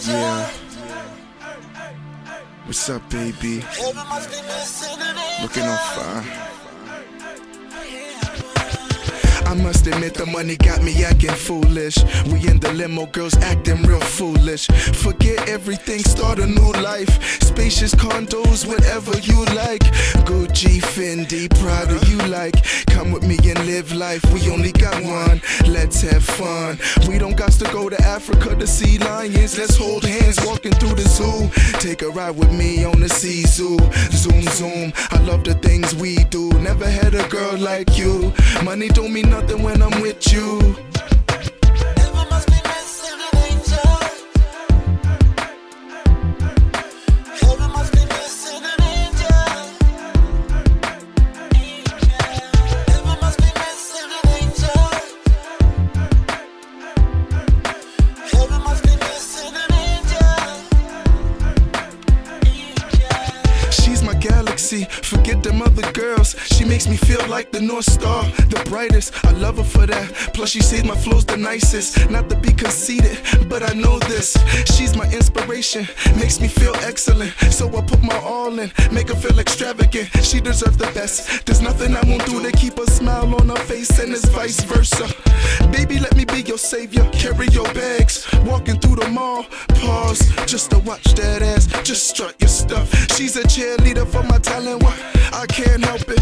Yeah. What's up, baby? Looking on fire. I must admit the money got me acting foolish. We in the limo, girls acting real foolish. Forget everything, start a new life. Spacious condos, whatever you like. Gucci, Fendi, Prada, you like. Come with me and live life. We only got one. Let's have fun. We don't got to go to Africa to see lions. Let's hold hands walking through the zoo. Take a ride with me on the Sea-Doo. Zoom, zoom. I love the things we do. Never had a girl like you. Money don't mean nothing when I'm with you. Forget them other girls. She makes me feel like the North Star, the brightest. I love her for that. Plus, she says my flow's the nicest. Not to be conceited, but I know this. She's my inspiration, makes me feel excellent. So I put my all in, make her feel extravagant. She deserves the best. There's nothing I won't do to keep a smile on her face, and it's vice versa. Baby, let me be your savior. Carry your bags, walking through the mall. Pause just to watch that ass. Just strut your stuff. She's a cheerleader for my talent. What? I can't help it.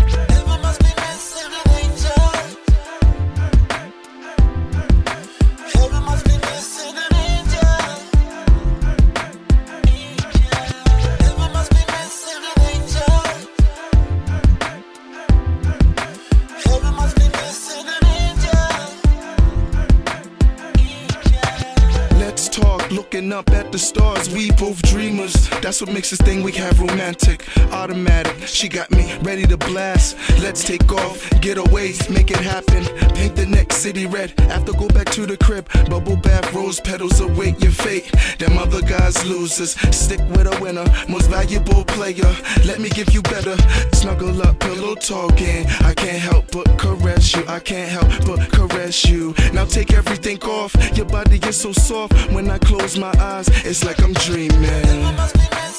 Looking up at the stars. We both dreamers. That's what makes this thing we have romantic. Automatic, she got me ready to blast. Let's take off, get away, make it happen. Paint the next city red. After go back to the crib, bubble bath, rose petals await your fate. Them other guys losers. Stick with a winner, most valuable player. Let me give you better. Snuggle up, pillow talking. I can't help but caress you. I can't help but caress you. Now take everything off. Your body is so soft. When I close my eyes, it's like I'm dreaming.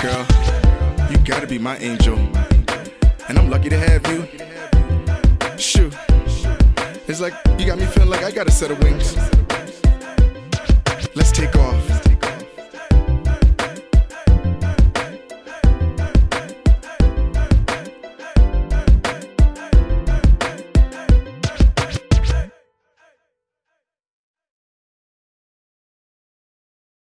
girl. You gotta be my angel. And I'm lucky to have you. Shoot. It's like you got me feeling like I got a set of wings. Let's take off.